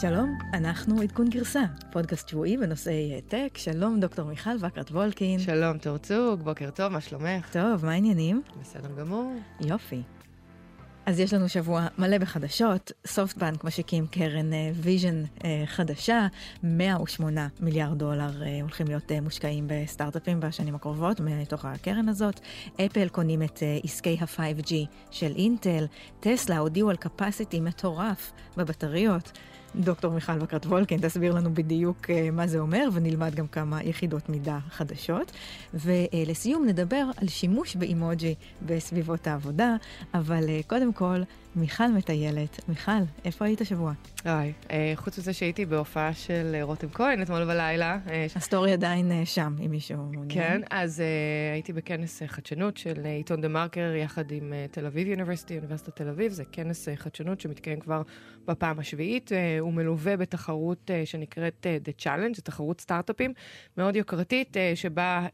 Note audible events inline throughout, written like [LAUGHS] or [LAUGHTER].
שלום, אנחנו עדכון גרסה, פודקאסט שבועי בנושאי טק. שלום, דוקטור מיכל וקרת וולקין. שלום, תור צוג, בוקר טוב, מה שלומך? טוב, מה העניינים? בסדר גמור. יופי. אז יש לנו שבוע מלא בחדשות, סופטבנק משיקים קרן ויז'ן חדשה, 108 מיליארד דולר אה, הולכים להיות אה, מושקעים בסטארט-אפים בשנים הקרובות מתוך הקרן הזאת, אפל קונים את אה, עסקי ה-5G של אינטל, טסלה הודיעו על capacity מטורף בבטריות. דוקטור מיכל בקרת וולקין תסביר לנו בדיוק מה זה אומר ונלמד גם כמה יחידות מידה חדשות. ולסיום נדבר על שימוש באימוג'י בסביבות העבודה, אבל קודם כל מיכל מטיילת. מיכל, איפה היית השבוע? היי, אה, חוץ מזה שהייתי בהופעה של אה, רותם כהן אתמול בלילה. אה, ה-story עדיין אה, שם, אם מישהו מעוניין. כן, אז אה, הייתי בכנס אה, חדשנות של אה, עיתון דה מרקר יחד עם אה, תל אביב University, אוניברסיטת תל אביב. זה כנס אה, חדשנות שמתקיים כבר בפעם השביעית. הוא מלווה בתחרות אה, שנקראת אה, The Challenge, זו תחרות סטארט-אפים מאוד יוקרתית, אה, שבה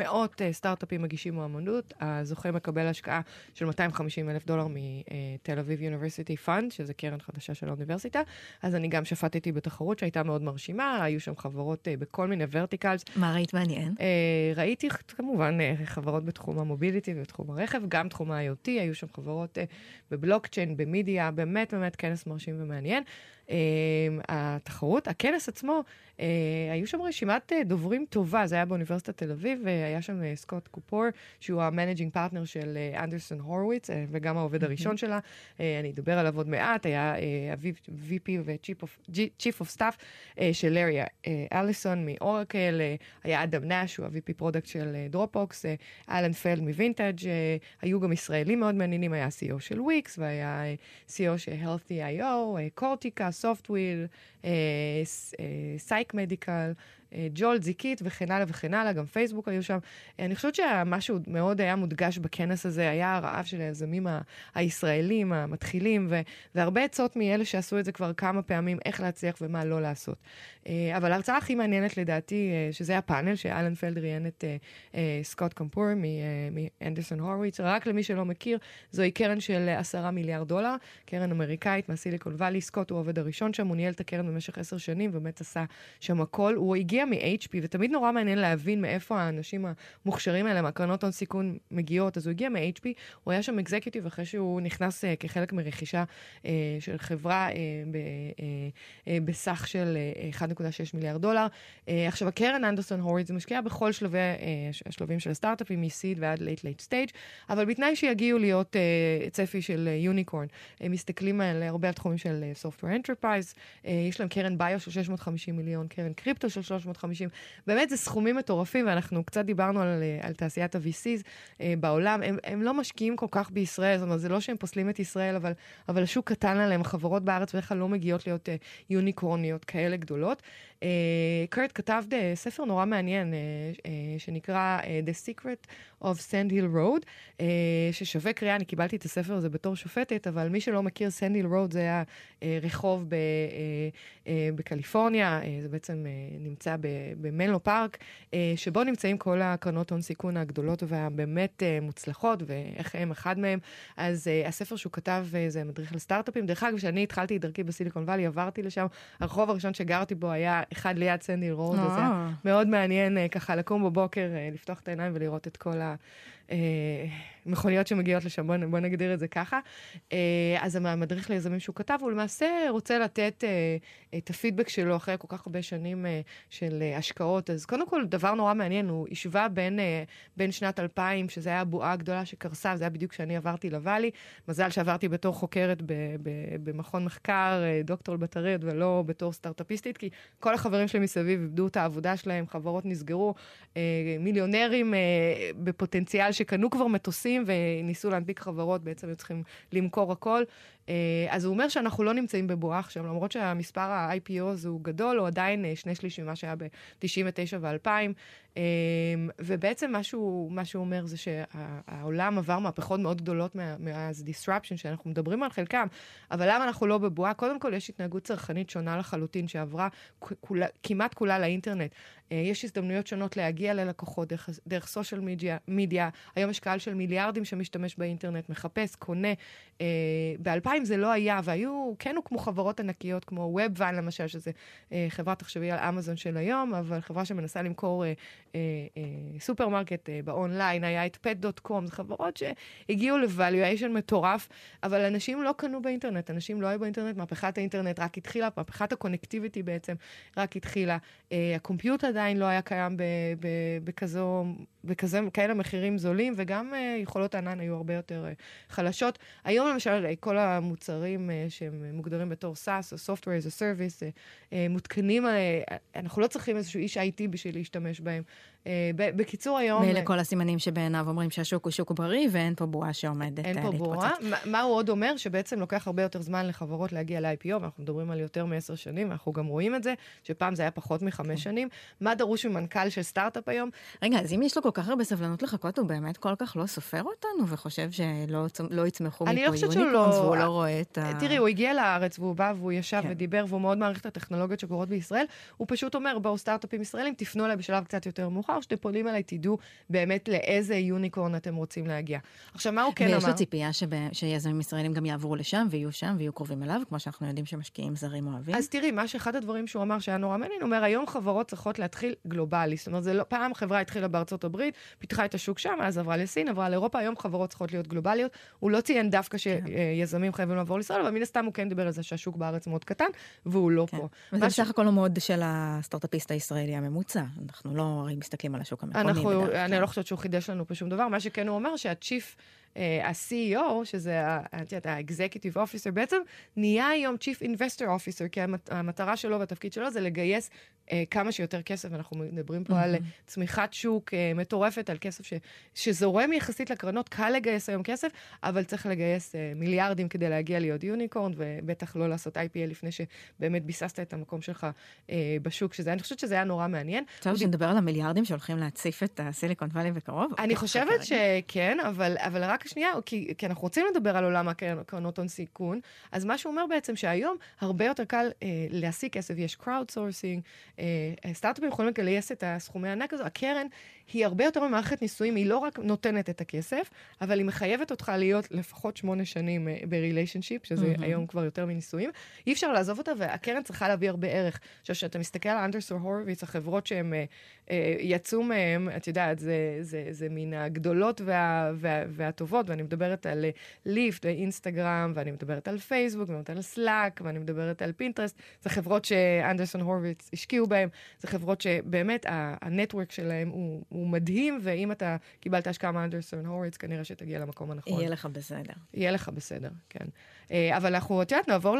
מאות סטארט-אפים מגישים מועמדות. הזוכה מקבל השקעה של 250 אלף דולר מתל אביב University Fund, שזה קרן חדשה של האוניברסיטה. אז אני גם שפטתי בתחרות שהייתה מאוד מרשימה, היו שם חברות uh, בכל מיני verticals. מה ראית מעניין? Uh, ראיתי כמובן uh, חברות בתחום ה-mobility ובתחום הרכב, גם תחום ה-IoT, היו שם חברות uh, בבלוקצ'יין, במדיה, באמת באמת כנס מרשים ומעניין. Uh, התחרות, הכנס עצמו, uh, היו שם רשימת uh, דוברים טובה, זה היה באוניברסיטת תל אביב, והיה שם uh, סקוט קופור, שהוא המנג'ינג פרטנר של אנדריסן הורוויץ, uh, וגם העובד הראשון שלה. אני אדבר עליו עוד מעט, היה ה-VP ו-Chief of Staff של לארי אליסון מאורקל, היה אדם נאש, הוא ה-VP product של דרופבוקס, אלן פלד מווינטאג', uh, היו גם ישראלים מאוד מעניינים, היה CEO של וויקס, והיה CEO של Healthy.io, קורטיקה, software, eh, eh, psych medical, ג'ול, זיקית וכן הלאה וכן הלאה, גם פייסבוק היו שם. אני חושבת שמשהו מאוד היה מודגש בכנס הזה, היה הרעב של היזמים הישראלים המתחילים, ו- והרבה עצות מאלה שעשו את זה כבר כמה פעמים, איך להצליח ומה לא לעשות. אבל ההרצאה הכי מעניינת לדעתי, שזה הפאנל שאלן פלד ראיין את סקוט קמפור מאנדרסון הורוויץ, רק למי שלא מכיר, זוהי קרן של עשרה מיליארד דולר, קרן אמריקאית מהסיליקון וואלי, סקוט הוא העובד הראשון שם, הוא ניהל את הקרן במשך עשר שנים, ובאמת עשה שם הכל. הוא הגיע מ-HP, ותמיד נורא מעניין להבין מאיפה האנשים המוכשרים האלה, מהקרנות הון סיכון מגיעות, אז הוא הגיע מ-HP, הוא היה שם אקזקיוטיב אחרי שהוא נכנס uh, כחלק מרכישה uh, של חברה uh, ב, uh, uh, בסך של uh, 1.6 מיליארד דולר. Uh, עכשיו, הקרן אנדרסון הוריד זה משקיע בכל שלבי, uh, השלבים של הסטארט-אפים, מ-seed ועד late late stage, אבל בתנאי שיגיעו להיות uh, צפי של יוניקורן. Uh, הם מסתכלים על הרבה על תחומים של Software Enterprise, uh, יש להם קרן ביו של 650 מיליון, קרן קריפטו של 350, באמת זה סכומים מטורפים, ואנחנו קצת דיברנו על, על תעשיית ה-VCs אה, בעולם, הם, הם לא משקיעים כל כך בישראל, זאת אומרת, זה לא שהם פוסלים את ישראל, אבל, אבל השוק קטן עליהם, החברות בארץ בדרך כלל לא מגיעות להיות אה, יוניקורניות כאלה גדולות. אה, קרט כתב דה, ספר נורא מעניין, אה, אה, שנקרא אה, The Secret of Sand Hill Road, אה, ששווה קריאה, אני קיבלתי את הספר הזה בתור שופטת, אבל מי שלא מכיר, Sand Hill Road זה היה אה, רחוב ב, אה, אה, בקליפורניה, אה, זה בעצם אה, נמצא במנלו פארק, אה, שבו נמצאים כל הקרנות הון סיכון הגדולות והבאמת אה, מוצלחות, ואיך הם אחד מהם. אז אה, הספר שהוא כתב זה מדריך לסטארט-אפים. דרך אגב, כשאני התחלתי את דרכי בסיליקון וואלי, עברתי לשם, הרחוב הראשון שגרתי בו היה אחד ליד סנדי רוד, וזה היה מאוד מעניין ככה לקום בבוקר, לפתוח את העיניים ולראות את כל ה... מכוניות שמגיעות לשם, בוא, בוא נגדיר את זה ככה. אז המדריך ליזמים שהוא כתב, הוא למעשה רוצה לתת את הפידבק שלו אחרי כל כך הרבה שנים של השקעות. אז קודם כל, דבר נורא מעניין, הוא השווה בין, בין שנת 2000, שזה היה הבועה הגדולה שקרסה, זה היה בדיוק כשאני עברתי לוואלי. מזל שעברתי בתור חוקרת ב, ב, במכון מחקר, דוקטור לבטריות, ולא בתור סטארט-אפיסטית, כי כל החברים שלי מסביב איבדו את העבודה שלהם, חברות נסגרו, מיליונרים בפוטנציאל שקנו כבר מטוסים וניסו להנפיק חברות, בעצם היו צריכים למכור הכל. אז הוא אומר שאנחנו לא נמצאים בבועה עכשיו, למרות שהמספר ה-IPO הוא גדול, הוא עדיין שני שליש ממה שהיה ב-99 ו-2000. ובעצם מה שהוא, מה שהוא אומר זה שהעולם עבר מהפכות מאוד גדולות מאז disruption שאנחנו מדברים על חלקם, אבל למה אנחנו לא בבועה? קודם כל יש התנהגות צרכנית שונה לחלוטין שעברה כולה, כמעט כולה לאינטרנט. יש הזדמנויות שונות להגיע ללקוחות דרך, דרך סושיאל מדיה, היום יש קהל של מיליארדים שמשתמש באינטרנט, מחפש, קונה. ב-2000 2000 זה לא היה, והיו, כן הוקמו חברות ענקיות כמו WebVan למשל, שזה אה, חברה, תחשבי על אמזון של היום, אבל חברה שמנסה למכור אה, אה, אה, סופרמרקט אה, באונליין, היה את pet.com, זה חברות שהגיעו ל-valuation מטורף, אבל אנשים לא קנו באינטרנט, אנשים לא היו באינטרנט, מהפכת האינטרנט רק התחילה, מהפכת ה-connectivity בעצם רק התחילה. אה, הקומפיוט עדיין לא היה קיים בכזו, בכזה, כאלה מחירים זולים, וגם אה, יכולות הענן היו הרבה יותר אה, חלשות. היום למשל, אה, כל המוצרים שהם מוגדרים בתור SaaS או Software as a Service, מותקנים, אנחנו לא צריכים איזשהו איש IT בשביל להשתמש בהם. אה, בקיצור, היום... ואלה כל הסימנים שבעיניו אומרים שהשוק הוא שוק בריא ואין פה בועה שעומדת להתפוצץ. אין פה בועה. מה הוא עוד אומר? שבעצם לוקח הרבה יותר זמן לחברות להגיע ל-IPO, ואנחנו מדברים על יותר מעשר שנים, ואנחנו גם רואים את זה, שפעם זה היה פחות מחמש כן. שנים. מה דרוש ממנכ"ל של סטארט-אפ היום? רגע, אז אם יש לו כל כך הרבה סבלנות לחכות, הוא באמת כל כך לא סופר אותנו וחושב שלא לא יצמחו מפה יוניקורנס, לא... והוא לא רואה את ה... תראי, הוא הגיע לארץ והוא בא והוא ישב כן. ודיבר, והוא מאוד מעריך את הטכנולוגיות שקורות בישראל. הוא פשוט אומר, בואו סטארט-אפים ישראלים, תפנו אליי בשלב קצת יותר מאוחר, שאתם פונים אליי, תדעו באמת לאיזה יוניקורן אתם רוצים להגיע. עכשיו, מה הוא כן אמר? ויש לו ציפייה שב... שיזמים ישראלים גם יעברו לשם ויהיו שם ויהיו קרובים אליו, כמו שאנחנו יודעים שמשקיעים זרים אוהבים. אז תראי, מה שאחד הדברים שהוא אמר שהיה נורא מעניין, הוא אומר, היום חברות צריכות להתחיל גלובלי. זאת אומרת, לא, פעם חברה התחילה בארצות הברית, פיתחה את השוק שם, אז עברה לסין, עברה לאירופה, היום חברות צריכות להיות גלובליות. הוא לא ציין דווקא כן. שיזמים חייבים לעבור לישראל, אבל מן הסתם הוא כן דיבר על זה שהשוק בארץ מאוד קטן, והוא לא כן. פה. וזה בסך ש... הכל המוד של הסטארט-אפיסט הישראלי הממוצע. אנחנו לא הרי מסתכלים על השוק המקומי. אני לא חושבת שהוא חידש לנו פה שום דבר. מה שכן הוא אומר, שהצ'יפ... אה, ה-CEO, שזה ה-Executive Officer, בעצם נהיה היום Chief Investor Officer, כי המטרה שלו והתפקיד שלו זה לגייס אה, כמה שיותר כסף. אנחנו מדברים פה. על צמיחת שוק אה, מטורפת, על כסף ש, שזורם יחסית לקרנות, קל לגייס היום כסף, אבל צריך לגייס מיליארדים כדי להגיע להיות יוניקורן, ובטח לא לעשות IPA לפני שבאמת ביססת את המקום שלך בשוק, שזה, אני חושבת שזה היה נורא מעניין. טוב, שנדבר על המיליארדים שהולכים להציף את הסיליקון וואלי בקרוב. אני חושבת שכן, אבל, אבל רק רק שנייה, כי, כי אנחנו רוצים לדבר על עולם הקרנות הון סיכון, אז מה שהוא אומר בעצם שהיום הרבה יותר קל אה, להשיג כסף, יש crowd sourcing, אה, סטארט-אפים יכולים לגייס את הסכומי הענק הזו, הקרן היא הרבה יותר ממערכת נישואים, היא לא רק נותנת את הכסף, אבל היא מחייבת אותך להיות לפחות שמונה שנים uh, ב-relationship, שזה mm-hmm. היום כבר יותר מנישואים. אי אפשר לעזוב אותה, והקרן צריכה להביא הרבה ערך. עכשיו, כשאתה מסתכל על אנדריסן הורוביץ, החברות שהם uh, uh, יצאו מהם, את יודעת, זה, זה, זה מן הגדולות וה, וה, והטובות, ואני מדברת על ליפט ואינסטגרם, ואני מדברת על פייסבוק, ואני מדברת על סלאק, ואני מדברת על פינטרסט. זה חברות שאנדרסון הורוביץ השקיעו בהם, זה חברות שבאמת הנטוורק שלהם הוא... הוא מדהים, ואם אתה קיבלת השקעה מאנדרסון הוריץ, כנראה שתגיע למקום הנכון. יהיה לך בסדר. יהיה לך בסדר, כן. אה, אבל אנחנו, את יודעת, נעבור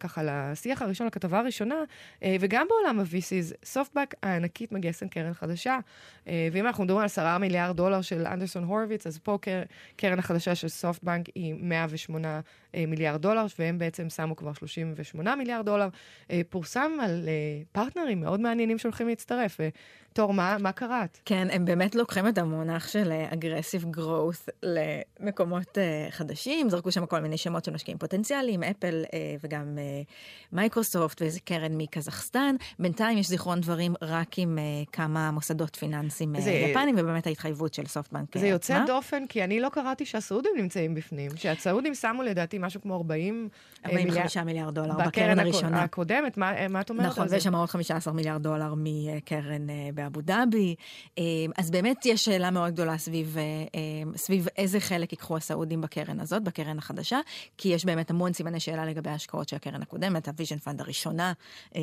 ככה לשיח הראשון, לכתבה הראשונה, אה, וגם בעולם ה-VCs, סופטבק הענקית מגייסת קרן חדשה, אה, ואם אנחנו מדברים על 10 מיליארד דולר של אנדרסון הורוביץ, אז פה קרן החדשה של סופטבנק היא 108 מיליארד דולר, והם בעצם שמו כבר 38 מיליארד דולר. פורסם על partnerים מאוד מעניינים שהולכים להצטרף. תור, מה, מה קראת? כן, הם באמת לוקחים את המונח של aggressive growth למקומות חדשים, זרקו שם כל מיני שמות של משקיעים פוטנציאליים, אפל וגם מייקרוסופט ואיזה קרן מקזחסטן. בינתיים יש זיכרון דברים רק עם כמה מוסדות פיננסיים זה... יפנים, ובאמת ההתחייבות של סופטבנק. זה יוצא? דופן, כי אני לא קראתי שהסעודים נמצאים בפנים, שהסעודים שמו לדעתי משהו כמו 40... 45 מיליארד, מיליארד דולר בקרן הראשונה. הקודמת, מה, מה את אומרת נכון, על זה? נכון, ויש שם עוד 15 מיליארד דולר מקרן באבו דאבי. אז באמת יש שאלה מאוד גדולה סביב, סביב איזה חלק ייקחו הסעודים בקרן הזאת, בקרן החדשה, כי יש באמת המון סימני שאלה לגבי ההשקעות של הקרן הקודמת, ה-Vision Fund הראשונה,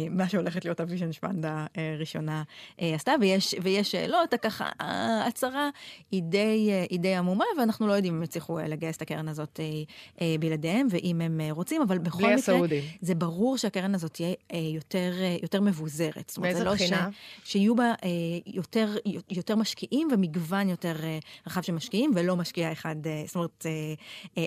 מה שהולכת להיות ה-Vision Fund הראשונה עשתה, ויש, ויש שאלות, ככה, ההצהרה היא די, היא די עמומה, ואנחנו לא יודעים אם יצליחו לגייס את הקרן הזאת בלעדיהם, ואם הם רוצים, אבל בכל מקרה, הסעודים. זה ברור שהקרן הזאת תהיה יותר, יותר מבוזרת. מאיזה לא בחינה? ש, שיהיו בה יותר, יותר משקיעים ומגוון יותר רחב של משקיעים, ולא משקיע אחד, זאת אומרת,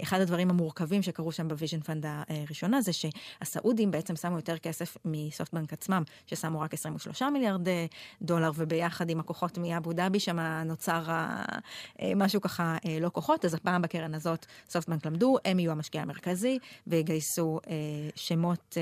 אחד הדברים המורכבים שקרו שם ב-Vision Fund הראשונה, זה שהסעודים בעצם שמו יותר כסף מסופטבנק עצמם, ששמו רק 23 מיליארד דולר, וביחד עם הכוחות מאבו דאבי שם נוצר משהו ככה לא כוחות, אז הפעם בקרן הזאת סופטבנק למדו, הם יהיו המשקיע המרכזי, ויגייסו שמות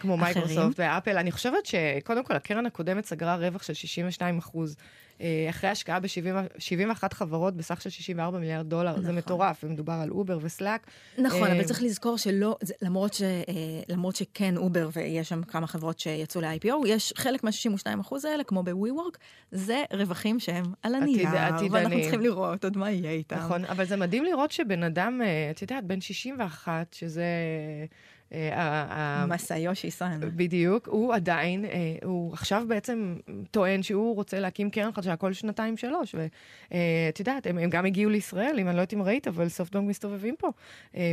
כמו מייקרוסופט ואפל. אני חושבת שקודם כל, הקרן הקודמת סגרה רווח של 62 אחוז. אה, אחרי השקעה ב-71 חברות בסך של 64 מיליארד דולר, נכון. זה מטורף, מדובר על אובר וסלאק. נכון, אבל צריך לזכור שלא, למרות, ש, למרות שכן אובר ויש שם כמה חברות שיצאו ל-IPO, יש חלק מה-62 אחוז האלה, כמו ב-WeWork, זה רווחים שהם על הנייר, ואנחנו צריכים לראות עוד מה יהיה איתם. נכון, אבל זה מדהים לראות שבן אדם, את יודעת, בן 61, שזה... אה, מסאיושי סאן. בדיוק, הוא עדיין, אה, הוא עכשיו בעצם טוען שהוא רוצה להקים קרן חדשה כל שנתיים שלוש. ואת אה, יודעת, הם, הם גם הגיעו לישראל, אם אני לא יודעת אם ראית, אבל סופטבנק מסתובבים פה.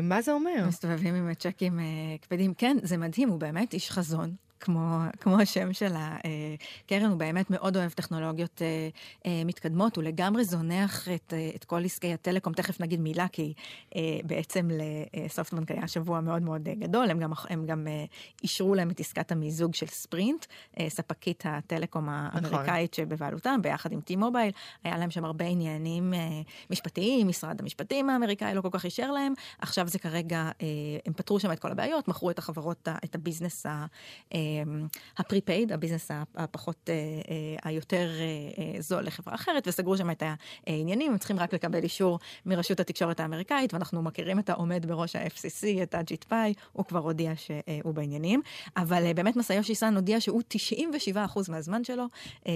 מה זה אומר? מסתובבים עם צ'קים כבדים. כן, זה מדהים, הוא באמת איש חזון. כמו, כמו השם של הקרן, הוא באמת מאוד אוהב טכנולוגיות אה, אה, מתקדמות, הוא לגמרי זונח את, אה, את כל עסקי הטלקום, תכף נגיד מילה, כי אה, בעצם לסופטבנק היה שבוע מאוד מאוד גדול, הם גם, הם גם אה, אישרו להם את עסקת המיזוג של ספרינט, אה, ספקית הטלקום האמריקאית נכון. שבבעלותם, ביחד עם T-Mobile, היה להם שם הרבה עניינים אה, משפטיים, משרד המשפטים האמריקאי לא כל כך אישר להם, עכשיו זה כרגע, אה, הם פתרו שם את כל הבעיות, מכרו את החברות, את ה-business ה... אה, ה-prepaid, ה-business הפחות, אה, אה, היותר אה, זול לחברה אחרת, וסגרו שם את העניינים, הם צריכים רק לקבל אישור מרשות התקשורת האמריקאית, ואנחנו מכירים את העומד בראש ה-FCC, את אג'יט פאי, הוא כבר הודיע שהוא בעניינים. אבל באמת מסאיושי סאן הודיע שהוא 97% מהזמן שלו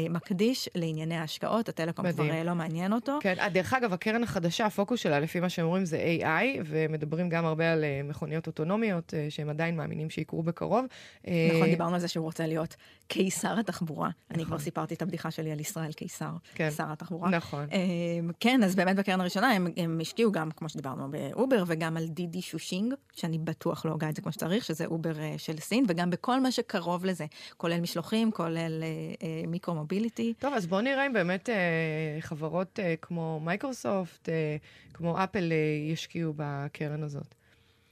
מקדיש לענייני ההשקעות, הטלקום מדהים. כבר לא מעניין אותו. כן, דרך אגב, הקרן החדשה, הפוקוס שלה, לפי מה שהם אומרים, זה AI, ומדברים גם הרבה על מכוניות אוטונומיות, שהם עדיין מאמינים שיקרו בקרוב. נכון, דיברנו על זה שהוא רוצה להיות קיסר התחבורה. נכון. אני כבר סיפרתי את הבדיחה שלי על ישראל קיסר, כן. שר התחבורה. נכון. אמ, כן, אז באמת בקרן הראשונה הם, הם השקיעו גם, כמו שדיברנו, באובר, וגם על דידי צ'ושינג, שאני בטוח לא הוגה את זה כמו שצריך, שזה אובר uh, של סין, וגם בכל מה שקרוב לזה, כולל משלוחים, כולל uh, uh, מיקרו מוביליטי. טוב, אז בואו נראה אם באמת uh, חברות uh, כמו מייקרוסופט, uh, כמו אפל, uh, ישקיעו בקרן הזאת.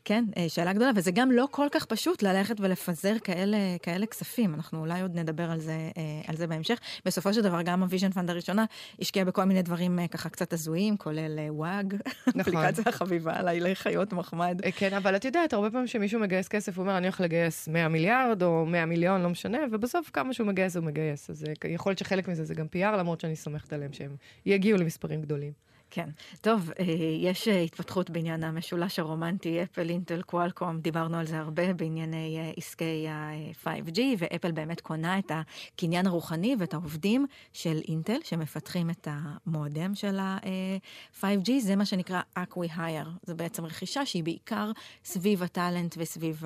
כן, אה, שאלה גדולה, וזה גם לא כל כך פשוט ללכת ולפזר כאלה, כאלה כספים. אנחנו אולי עוד נדבר על זה, אה, על זה בהמשך. בסופו של דבר, גם ה Vision Fund הראשונה השקיע בכל מיני דברים אה, ככה קצת הזויים, כולל וואג, [LAUGHS] נכון. אפליקציה החביבה עליי לחיות מחמד. כן, אבל את יודעת, הרבה פעמים כשמישהו מגייס כסף, הוא אומר, אני הולך לגייס 100 מיליארד או 100 מיליון, לא משנה, ובסוף כמה שהוא מגייס, הוא מגייס. אז יכול להיות שחלק מזה זה גם PR, למרות שאני סומכת עליהם שהם יגיעו למספרים גדולים. כן. טוב, אה, יש אה, התפתחות בעניין המשולש הרומנטי, אפל, אינטל, קוואלקום, דיברנו על זה הרבה בענייני אה, עסקי ה-5G, ואפל באמת קונה את הקניין הרוחני ואת העובדים של אינטל, שמפתחים את המועדם של ה-5G, זה מה שנקרא Acqui-Hire. זו בעצם רכישה שהיא בעיקר סביב הטאלנט וסביב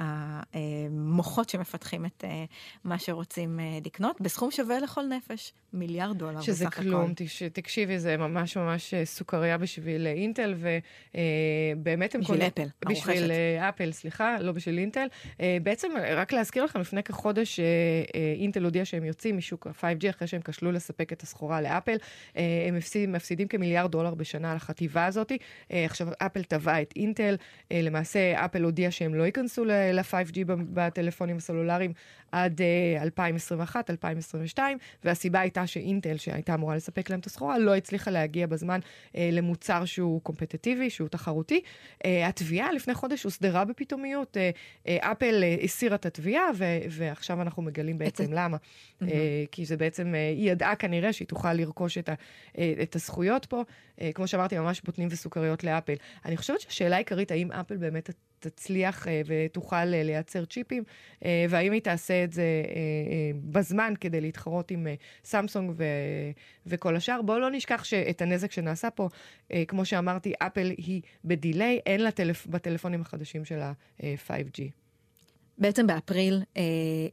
המוחות שמפתחים את מה שרוצים לקנות, בסכום שווה לכל נפש, מיליארד דולר בסך הכל. שזה כלום, תקשיבי, זה ממש... ממש אה, סוכריה בשביל אה, אינטל, ובאמת הם... בשביל אפל, בשביל אה, אפל, סליחה, לא בשביל אינטל. בעצם, רק להזכיר לכם, לפני כחודש אינטל הודיע שהם יוצאים משוק ה-5G אחרי שהם כשלו לספק את הסחורה לאפל. הם מפסידים, מפסידים כמיליארד דולר בשנה על החטיבה הזאת. עכשיו, אפל תבע את אינטל. למעשה, אפל הודיע שהם לא ייכנסו ל-5G בטלפונים הסלולריים עד 2021, 2022, והסיבה הייתה שאינטל, שהייתה אמורה לספק להם את הסחורה, לא הצליחה להגיע. בזמן אה, למוצר שהוא קומפטטיבי, שהוא תחרותי. אה, התביעה לפני חודש הוסדרה בפתאומיות. אה, אה, אפל אה, הסירה את התביעה, ועכשיו אנחנו מגלים בעצם למה. אה, כי זה בעצם, אה, היא ידעה כנראה שהיא תוכל לרכוש את, ה, אה, את הזכויות פה. אה, כמו שאמרתי, ממש בוטנים וסוכריות לאפל. אני חושבת שהשאלה העיקרית, האם אפל באמת תצליח אה, ותוכל אה, לייצר צ'יפים, אה, והאם היא תעשה את זה בזמן כדי להתחרות עם סמסונג וכל השאר. בואו לא נשכח שאת הנזק שנעשה פה, כמו שאמרתי, אפל היא ב delay, אין לה טלפ... בטלפונים החדשים של ה-5G. בעצם באפריל אה,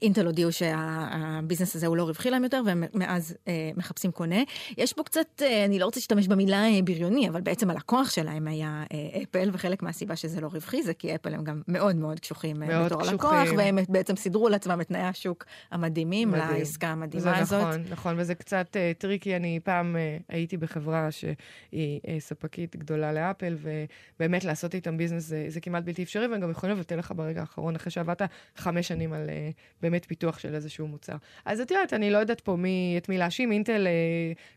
אינטל הודיעו שה business הזה הוא לא רווחי להם יותר, ומאז אה, מחפשים קונה. יש פה קצת, אה, אני לא רוצה להשתמש במילה בריוני, אבל בעצם הלקוח שלהם היה אפל, וחלק מהסיבה שזה לא רווחי זה כי אפל הם גם מאוד מאוד קשוחים מאוד בתור קשוחים. לקוח, והם בעצם סידרו לעצמם את תנאי השוק המדהימים מדהים. לעסקה המדהימה הזאת. נכון, נכון, וזה קצת טריקי. אני פעם הייתי בחברה שהיא ספקית גדולה לאפל, ובאמת לעשות איתם business זה, זה כמעט בלתי אפשרי, והם גם יכולים לבטל לך ברגע האחרון אחרי שעבדת חמש שנים על uh, באמת פיתוח של איזשהו מוצר. אז את יודעת, אני לא יודעת פה מי, את מי להאשים. אינטל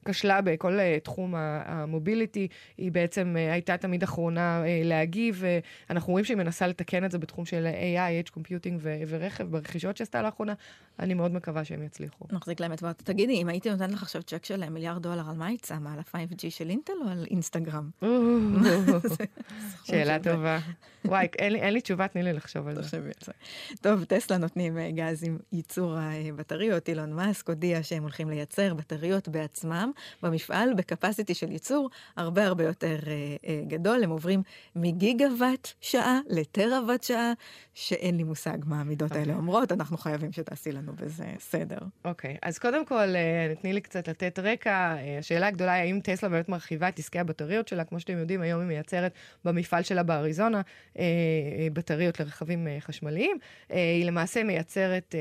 uh, כשלה בכל uh, תחום המוביליטי, היא בעצם הייתה תמיד אחרונה להגיב, ואנחנו רואים שהיא מנסה לתקן את זה בתחום של AI, Edge Computing ו- ורכב, ברכישות שעשתה לאחרונה. אני מאוד מקווה שהם יצליחו. נחזיק להם אצבעות. תגידי, אם הייתי נותנת לך עכשיו צ'ק של מיליארד דולר, על מה היא שמה? על ה-5G של אינטל או על אינסטגרם? [LAUGHS] שאלה טובה. וואי, אין לי תשובה, תני לי לחשוב על זה. טוב, טסלה נותנים אה, גז עם ייצור הבטריות. אילון מאסק הודיע שהם הולכים לייצר בטריות בעצמם במפעל בקפסיטי של ייצור הרבה הרבה יותר אה, אה, גדול. הם עוברים מגיגוואט שעה לטראוואט שעה, שאין לי מושג מה המידות האלה אוקיי. אומרות, אנחנו חייבים שתעשי לנו בזה סדר. אוקיי, אז קודם כל, תני לי קצת לתת רקע. השאלה הגדולה היא האם טסלה באמת מרחיבה את עסקי הבטריות שלה. כמו שאתם יודעים, היום היא מייצרת במפעל שלה באריזונה בטריות לרכבים חשמליים. היא למעשה מייצרת,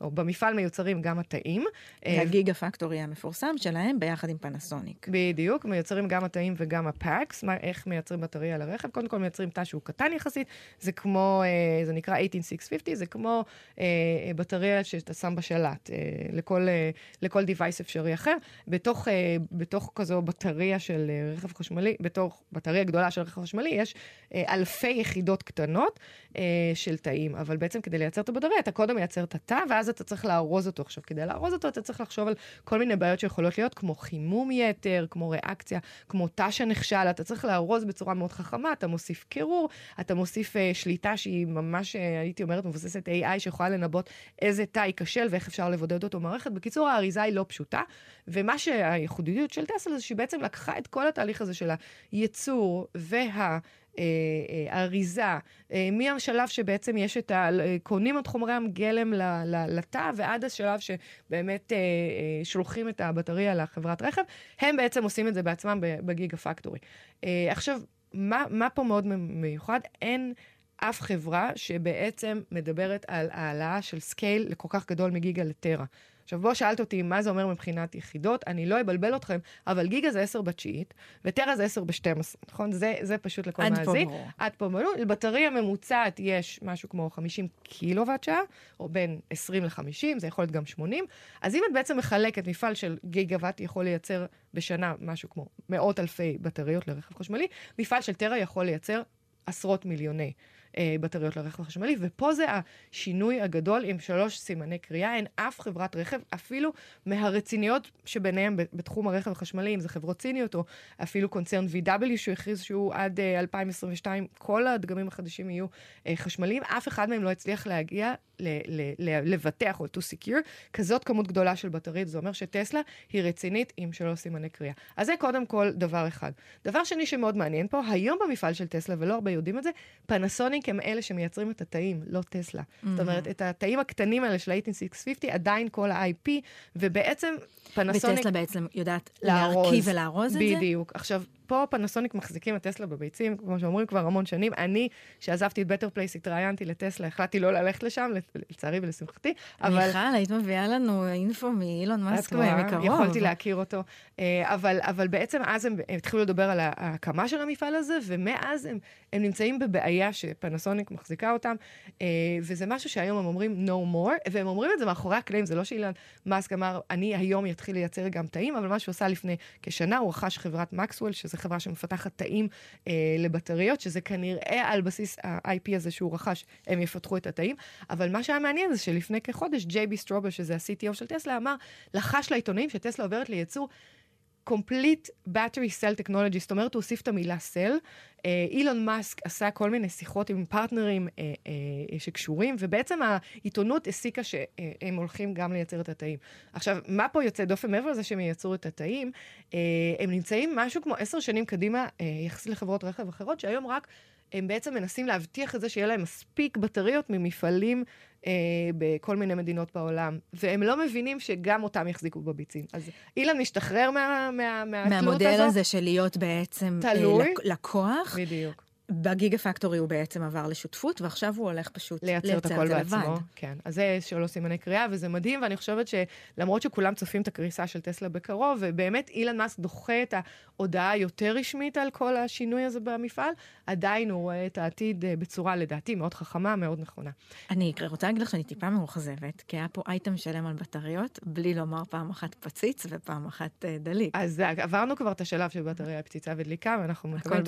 או במפעל מיוצרים גם התאים. הגיגה פקטורי המפורסם שלהם ביחד עם פנסוניק. בדיוק, מיוצרים גם התאים וגם הפאקס. איך מייצרים בטריה לרכב? קודם כל מייצרים תא שהוא קטן יחסית, זה כמו, זה נקרא 18650, זה כמו בטריה שאתה שם בשלט, לכל, לכל device אפשרי אחר. בתוך, בתוך כזו בטריה של רכב חשמלי, בתוך בטריה גדולה של רכב חשמלי, יש אלפי יחידות קטנות של תאים. אבל בעצם כדי לייצר את הבטריה, אתה קודם מייצר את התא, ואז אתה צריך לארוז אותו. עכשיו, כדי לארוז אותו, אתה צריך לחשוב על כל מיני בעיות שיכולות להיות, כמו חימום יתר, כמו ריאקציה, כמו תא שנכשל, אתה צריך לארוז בצורה מאוד חכמה, אתה מוסיף קירור, אתה מוסיף uh, שליטה שהיא ממש, uh, הייתי אומרת, מבוססת AI, שיכולה לנבot איזה תא ייכשל ואיך אפשר לבודד אותו במערכת. בקיצור, האריזה היא לא פשוטה, ומה שהייחודיות של טסלה זה שהיא בעצם לקחה את כל התהליך הזה של הייצור וה... האריזה, אה, אה, מהשלב שבעצם יש את ה... קונים את חומרי הגלם לתא, ועד השלב שבאמת אה, שולחים את הבטריה לחברת רכב, הם בעצם עושים את זה בעצמם בגיגה פקטורי. עכשיו, מה, מה פה מאוד מיוחד? אין... אף חברה שבעצם מדברת על העלאה של scale לכל כך גדול מגיגה לטרה. עכשיו, בוא שאלת אותי מה זה אומר מבחינת יחידות, אני לא אבלבל אתכם, אבל גיגה זה 10 בתשיעית, וטרה זה 10 ב-12, נכון? זה, זה פשוט לכל מאזין. עד פה ברור. לבטריה ממוצעת יש משהו כמו 50 קילוואט שעה, או בין 20 ל-50, זה יכול להיות גם 80. אז אם את בעצם מחלקת מפעל של גיגה ואט יכול לייצר בשנה משהו כמו מאות אלפי בטריות לרכב חשמלי, מפעל של טרה יכול לייצר עשרות מיליוני. אה, בטריות לרכב החשמלי, ופה זה השינוי הגדול עם שלוש סימני קריאה. אין אף חברת רכב, אפילו מהרציניות שביניהם בתחום הרכב החשמלי, אם זה חברות ציניות או אפילו קונצרן VW שהכריז שהוא עד אה, 2022, כל הדגמים החדשים יהיו אה, חשמליים, אף אחד מהם לא הצליח להגיע לבטח או to secure כזאת כמות גדולה של בטרית, זה אומר שטסלה היא רצינית עם שלוש סימני קריאה. אז זה קודם כל דבר אחד. דבר שני שמאוד מעניין פה, היום במפעל של טסלה, ולא הרבה יודעים את זה, פנסוניק הם אלה שמייצרים את התאים, לא טסלה. Mm-hmm. זאת אומרת, את התאים הקטנים האלה של ה-18650, עדיין כל ה-IP, ובעצם פנסוניק... וטסלה בעצם יודעת להרכיב ולארוז את זה? בדיוק. עכשיו, פה פנסוניק מחזיקים את טסלה בביצים, כמו שאומרים כבר המון שנים. אני, שעזבתי את בטר פלייס, התראיינתי לטסלה, החלטתי לא ללכת לשם, לצערי ולשמחתי, אבל... מיכל, היית מביאה לנו אינפו מאילון מאסק מקרוב. יכולתי להכיר אותו. אה, אבל, אבל בעצם אז הם, התחילו לדבר על ההקמה של המפעל הזה, ומאז הם, הם נמצאים בבעיה שפנסוניק מחזיקה אותם, אה, וזה משהו שהיום הם אומרים no more, והם אומרים את זה מאחורי הקלעים, זה לא שאילון מאסק אמר, אני היום אתחיל לייצר גם תאים, אבל מה שהוא עשה לפני כשנה, הוא רכש חברת מקסוול, שזו חברה שמפתחת תאים אה, לבטריות, שזה כנראה על בסיס ה-IP הזה שהוא רכש, הם יפתחו את התאים. אבל מה שהיה מעניין זה שלפני כחודש, ג'יי בי סטרובר, שזה ה-CTO של טסלה, אמר, לחש לעיתונאים שטסלה עוברת לייצור complete battery cell technology, זאת אומרת, הוא הוסיף את המילה cell. אה, אילון מאסק עשה כל מיני שיחות עם פרטנרים אה, אה, שקשורים, ובעצם העיתונות הסיקה שהם הולכים גם לייצר את התאים. עכשיו, מה פה יוצא דופן מעבר לזה שהם ייצרו את התאים? אה, הם נמצאים משהו כמו עשר שנים קדימה, אה, יחסית לחברות רכב אחרות, שהיום רק הם בעצם מנסים להבטיח את זה שיהיה להם מספיק בטריות ממפעלים אה, בכל מיני מדינות בעולם, והם לא מבינים שגם אותם יחזיקו בביצים. אז אילן משתחרר מה, מה, מהתלות מהמודל הזאת. הזה של להיות בעצם תלוי. אה, לקוח. בדיוק. בגיגה פקטורי הוא בעצם עבר לשותפות, ועכשיו הוא הולך פשוט לייצר את הכל בעצמו. לבד. כן, אז זה שלא סימני קריאה, וזה מדהים, ואני חושבת שלמרות שכולם צופים את הקריסה של טסלה בקרוב, ובאמת אילן מאסק דוחה את ההודעה היותר רשמית על כל השינוי הזה במפעל, עדיין הוא רואה את העתיד אה, בצורה, לדעתי, מאוד חכמה, מאוד נכונה. אני רוצה להגיד לך שאני טיפה מאוכזבת, כי היה פה אייטם שלם על בטריות, בלי לומר פעם אחת פציץ ופעם אחת אה, דליק. אז עברנו כבר את השלב של בטריה פציצה ודליקה, ואנחנו מקבלים.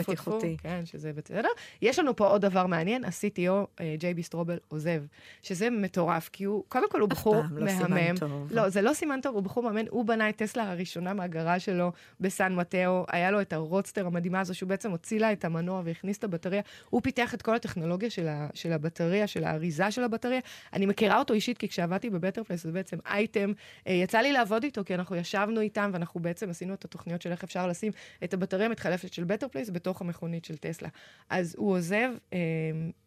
כן, שזה בסדר. יש לנו פה עוד דבר מעניין, ה-CTO, ג'יי בי סטרובל, עוזב, שזה מטורף, כי הוא, קודם כל הוא בחור מהמם. לא טוב. לא, זה לא סימן טוב, הוא בחור מהמם, הוא בנה את טסלה הראשונה מהגרה שלו בסן מטאו, היה לו את הרודסטר המדהימה הזו, שהוא בעצם הוציא לה את המנוע והכניס את הבטריה. הוא פיתח את כל הטכנולוגיה של, ה, של הבטריה, של האריזה של הבטריה. אני מכירה אותו אישית, כי כשעבדתי בבטר פלייס, זה בעצם אייטם. אה, יצא לי לעבוד איתו, כי אנחנו ישבנו איתם, ואנחנו בעצם עשינו את התוכניות של איך אפשר לשים את הבטריה המתחלפת של בטר פלייס בתוך המכונית של טסלה. אז הוא עוזב, אה,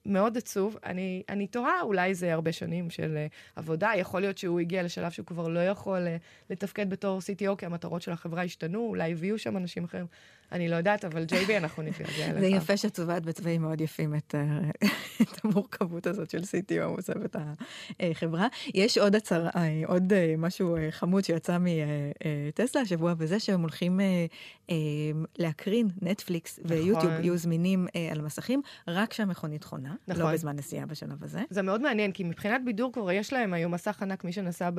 מאוד עצוב. אני, אני תוהה, אולי זה הרבה שנים של אה, עבודה, יכול להיות שהוא הגיע לשלב שהוא כבר לא יכול אה, לתפקד בתור CTO, כי המטרות של החברה השתנו, אולי הביאו שם אנשים אחרים. אני לא יודעת, אבל JB אנחנו נתגעגע [LAUGHS] אליך. זה יפה שאת צובעת בצבעים מאוד יפים את, אה, [LAUGHS] את המורכבות הזאת של CTO, עוזב את החברה. יש עוד הצהרה, אה, עוד אה, משהו חמוד שיצא מטסלה השבוע, בזה שהם הולכים להקרין נטפליקס נכון. ויוטיוב יהיו זמינים על מסכים, רק כשהמכונית חונה, לא נכון. לא בזמן נסיעה בשלב הזה. זה מאוד מעניין, כי מבחינת בידור כבר יש להם היום מסך ענק, מי שנסע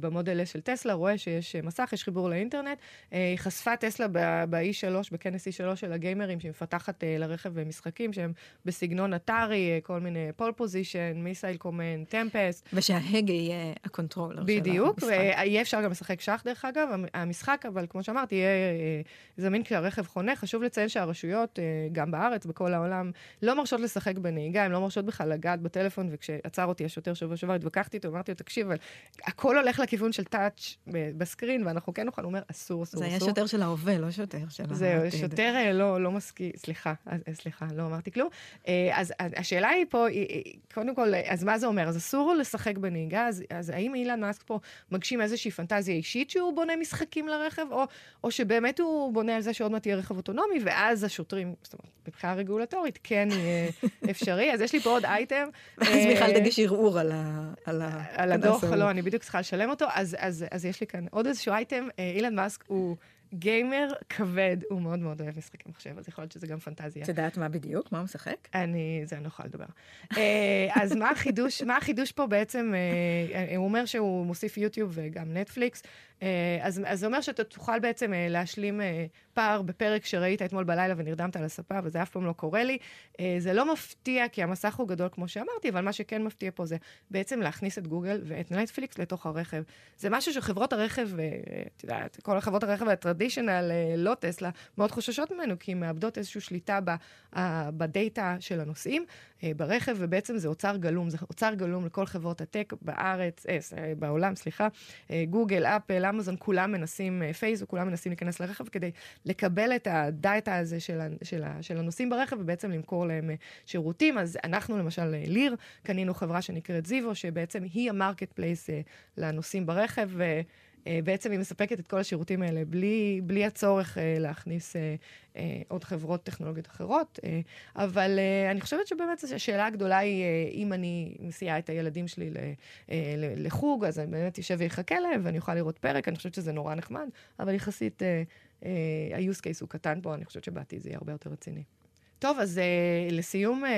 במודל S של טסלה רואה שיש מסך, יש חיבור לאינטרנט. היא חשפה טסלה ב... ב-E3, בכנס E3 של הגיימרים, שהיא מפתחת uh, לרכב משחקים שהם בסגנון אטארי, uh, כל מיני פול פוזיישן, מיסייל קומנד, טמפסט. ושההגה יהיה ה controller של המשחק. בדיוק, ויהיה אפשר גם לשחק שח דרך אגב. המשחק, אבל כמו שאמרתי, יהיה uh, זמין כשהרכב חונה. חשוב לציין שהרשויות, גם בארץ, בכל העולם, לא מרשות לשחק בנהיגה, הן לא מרשות בכלל לגעת בטלפון, וכשעצר אותי השוטר שבוע שעבר, התווכחתי איתו, אמרתי לו, תקשיב, אבל הכל הולך לכיוון של טאץ' בסקרין, ואנחנו כן נוכל, הוא אומר, אסור, אסור, אסור. זה היה שוטר של ההווה, לא שוטר של העתיד. זהו, שוטר אה, לא, לא מסכים, סליחה, אה, סליחה, לא אמרתי כלום. אה, אז השאלה היא פה, קודם כל, אז מה זה אומר? אז אסור לשחק בנהיגה, אז, אז האם אילן מאסק פה מגשים איזושהי פנטזיה אישית שהוא בונה משחקים לרכב, או, או שבאמת הוא בונה על זה שעוד מעט יהיה רכב אוטונומי, ואז השוטרים, זאת אומרת, מבחינה רגולטורית, כן יהיה [LAUGHS] אפשרי. אז יש לי פה עוד אייטם. אז מיכל תגיש ערעור על ה... על הדוח, לא, אני בדיוק צריכה לשלם אותו. אז, אז, אז יש לי כאן עוד איזשהו אייטם, אילן מאסק הוא... גיימר כבד, הוא מאוד מאוד אוהב משחקי מחשב, אז יכול להיות שזה גם פנטזיה. את יודעת מה בדיוק? מה הוא משחק? אני, זה אני לא יכולה לדבר. אה, אז מה החידוש, מה החידוש פה בעצם, אה, הוא אומר שהוא מוסיף יוטיוב וגם נטפליקס, אה, אז זה אומר שאתה תוכל בעצם להשלים פער בפרק שראית אתמול בלילה ונרדמת על הספה, וזה אף פעם לא קורה לי. זה לא מפתיע, כי המסך הוא גדול כמו שאמרתי, אבל מה שכן מפתיע פה זה בעצם להכניס את גוגל ואת נטפליקס לתוך הרכב. זה משהו שחברות הרכב, את יודעת, כל חברות הרכב הטרדישיונל, לא טסלה, מאוד חוששות ממנו, כי הן מאבדות איזושהי שליטה בדאטה של הנוסעים ברכב, ובעצם זה אוצר גלום, זה אוצר גלום לכל חברות ה tech בארץ, אה, בעולם, סליחה, גוגל, אפל, אמזון, כולם מנסים, פייסבוק, כולם מנסים להיכנס לרכב כדי לקבל את הדאטה הזה של, של, של הנוסעים ברכב, ובעצם למכור להם שירותים. אז אנחנו, למשל, ליר, קנינו חברה שנקראת זיוו, שבעצם היא ה marketplace לנוסעים ברכב. אה, בעצם היא מספקת את כל השירותים האלה בלי, בלי הצורך אה, להכניס אה, עוד חברות טכנולוגיות אחרות. אבל אני חושבת שבאמת השאלה הגדולה היא, אם אני מסיעה את הילדים שלי לחוג, אז אני באמת אשב ויחכה להם ואני אוכל לראות פרק, אני חושבת שזה נורא נחמד, אבל יחסית ה-use case הוא קטן פה, אני חושבת שבעתיד זה יהיה הרבה יותר רציני. טוב, אז uh, לסיום, uh, uh,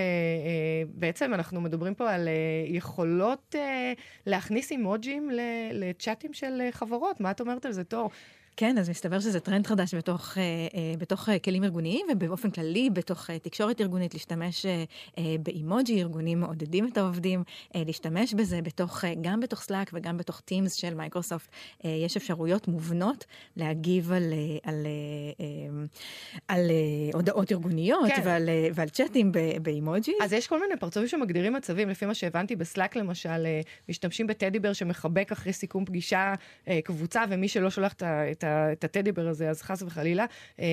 בעצם אנחנו מדברים פה על uh, יכולות uh, להכניס אימוג'ים לצ'אטים של uh, חברות. מה את אומרת על זה, תור? כן, אז מסתבר שזה טרנד חדש בתוך, אה, אה, בתוך אה, כלים ארגוניים ובאופן כללי בתוך תקשורת ארגונית, להשתמש באימוג'י, ארגונים מעודדים את העובדים להשתמש בזה בתוך, גם בתוך Slack וגם בתוך Teams של מייקרוסופט. יש אפשרויות מובנות להגיב על, על, על אה, הודעות ארגוניות כן. ועל, ועל צ'אטים באימוג'י. אז יש כל מיני פרצופים שמגדירים מצבים, לפי מה שהבנתי ב Slack למשל, משתמשים ב teddy bear שמחבק אחרי סיכום פגישה קבוצה, ומי שלא שולח את את, את ה teddy bear הזה, אז חס וחלילה. אה,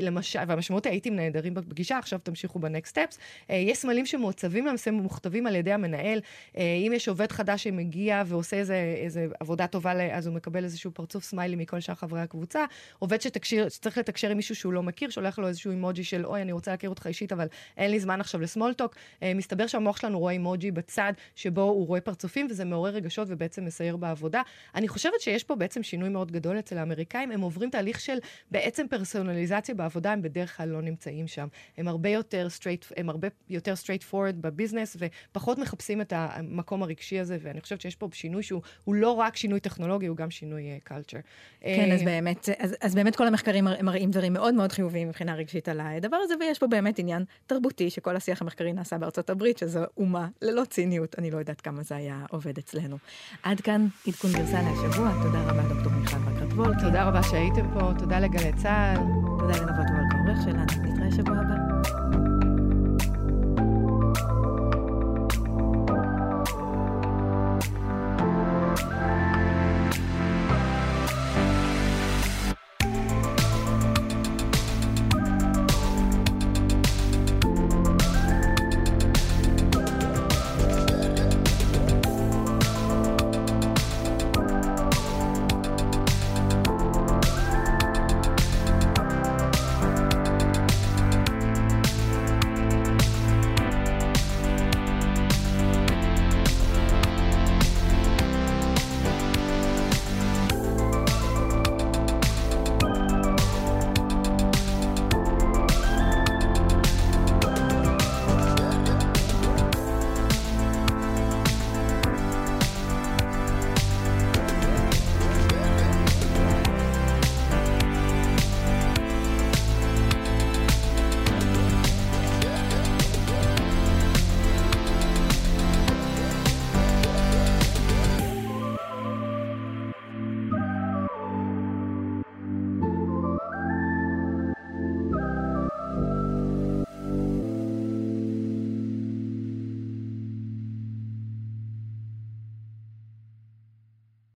למשל, והמשמעות הייתם נהדרים בפגישה, עכשיו תמשיכו ב next steps. אה, יש סמלים שמעוצבים למעשה מוכתבים על ידי המנהל. אה, אם יש עובד חדש שמגיע ועושה איזה, איזה עבודה טובה, אז הוא מקבל איזשהו פרצוף סמיילי מכל שאר חברי הקבוצה. עובד שתקשר, שצריך לתקשר עם מישהו שהוא לא מכיר, שולח לו איזשהו אימוג'י של, אוי, אני רוצה להכיר אותך אישית, אבל אין לי זמן עכשיו לסמולטוק. מסתבר שהמוח שלנו רואה אימוג'י בצד שבו הוא רואה פרצופים, וזה מעורר רגשות ובעצם מסייר בעבודה. אני חושבת שיש פה בעצם שינוי מאוד גדול אצל האמריקאים. הם עוברים תהליך של בעצם פרסונליזציה בעבודה, הם בדרך כלל לא נמצאים שם. הם הרבה יותר straight, הם הרבה יותר straight forward בביזנס, ופחות מחפשים את המקום הרגשי הזה, ואני חושבת שיש פה שינוי שהוא לא רק שינוי טכנולוגי, הוא גם שינוי uh, culture. כן, אז באמת, אז, אז באמת כל המחקרים מראים דברים מאוד מאוד חיוביים מבחינה רגשית על הדבר הזה, ויש פה באמת עניין תרבותי, שכל השיח המחקרי נעשה בארצות הברית, שזו אומה ללא ציניות, אני לא יודעת כמה זה היה עובד אצלנו. עד כאן עדכון גרסה להשבוע, תודה רבה דוקטור מיכל בקרת וולקי. רבה שהייתם פה, תודה לגלי צה"ל. תודה לנבות וולקה, העורך שלנו, נתראה שבוע הבא.